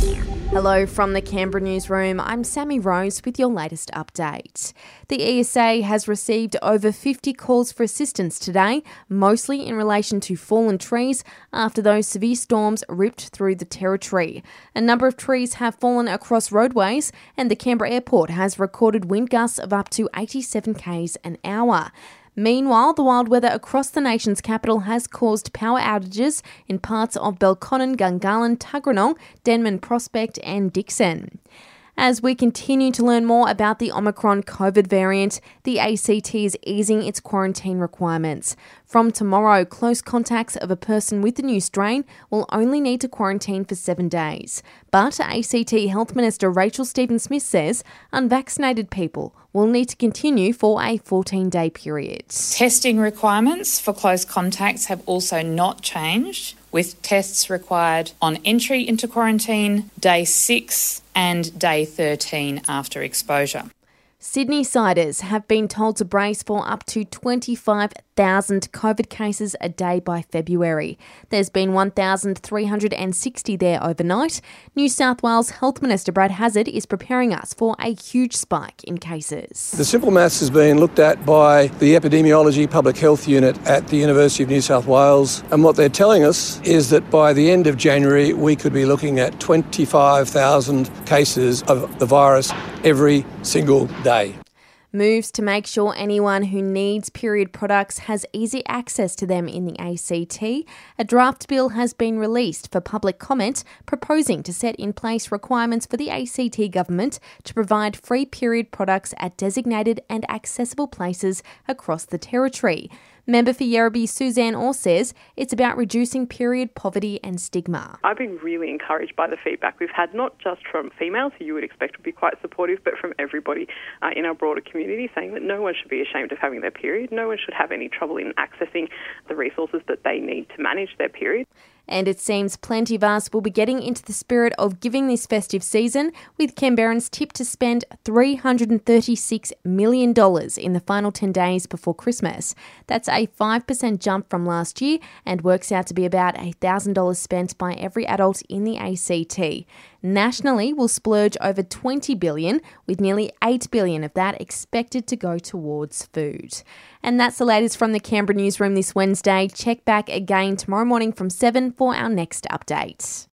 Hello from the Canberra newsroom. I'm Sammy Rose with your latest update. The ESA has received over 50 calls for assistance today, mostly in relation to fallen trees after those severe storms ripped through the territory. A number of trees have fallen across roadways, and the Canberra airport has recorded wind gusts of up to 87 k's an hour. Meanwhile, the wild weather across the nation's capital has caused power outages in parts of Belconnen, Gungahlin, Tuggeranong, Denman Prospect, and Dickson. As we continue to learn more about the Omicron COVID variant, the ACT is easing its quarantine requirements. From tomorrow, close contacts of a person with the new strain will only need to quarantine for seven days. But ACT Health Minister Rachel Stephen Smith says unvaccinated people will need to continue for a 14 day period. Testing requirements for close contacts have also not changed, with tests required on entry into quarantine, day 6 and day 13 after exposure. Sydney siders have been told to brace for up to 25,000 COVID cases a day by February. There's been 1,360 there overnight. New South Wales Health Minister Brad Hazzard is preparing us for a huge spike in cases. The simple maths has been looked at by the Epidemiology Public Health Unit at the University of New South Wales, and what they're telling us is that by the end of January, we could be looking at 25,000 cases of the virus every single day. Moves to make sure anyone who needs period products has easy access to them in the ACT. A draft bill has been released for public comment proposing to set in place requirements for the ACT government to provide free period products at designated and accessible places across the territory. Member for Yerrabi Suzanne Orr says it's about reducing period poverty and stigma. I've been really encouraged by the feedback we've had, not just from females who you would expect would be quite supportive, but from everybody uh, in our broader community saying that no one should be ashamed of having their period, no one should have any trouble in accessing the resources that they need to manage their period. And it seems plenty of us will be getting into the spirit of giving this festive season, with Canberrans tipped to spend $336 million in the final 10 days before Christmas. That's a 5% jump from last year and works out to be about $1,000 spent by every adult in the ACT. Nationally, we'll splurge over 20 billion, with nearly 8 billion of that expected to go towards food. And that's the latest from the Canberra newsroom this Wednesday. Check back again tomorrow morning from 7 for our next update.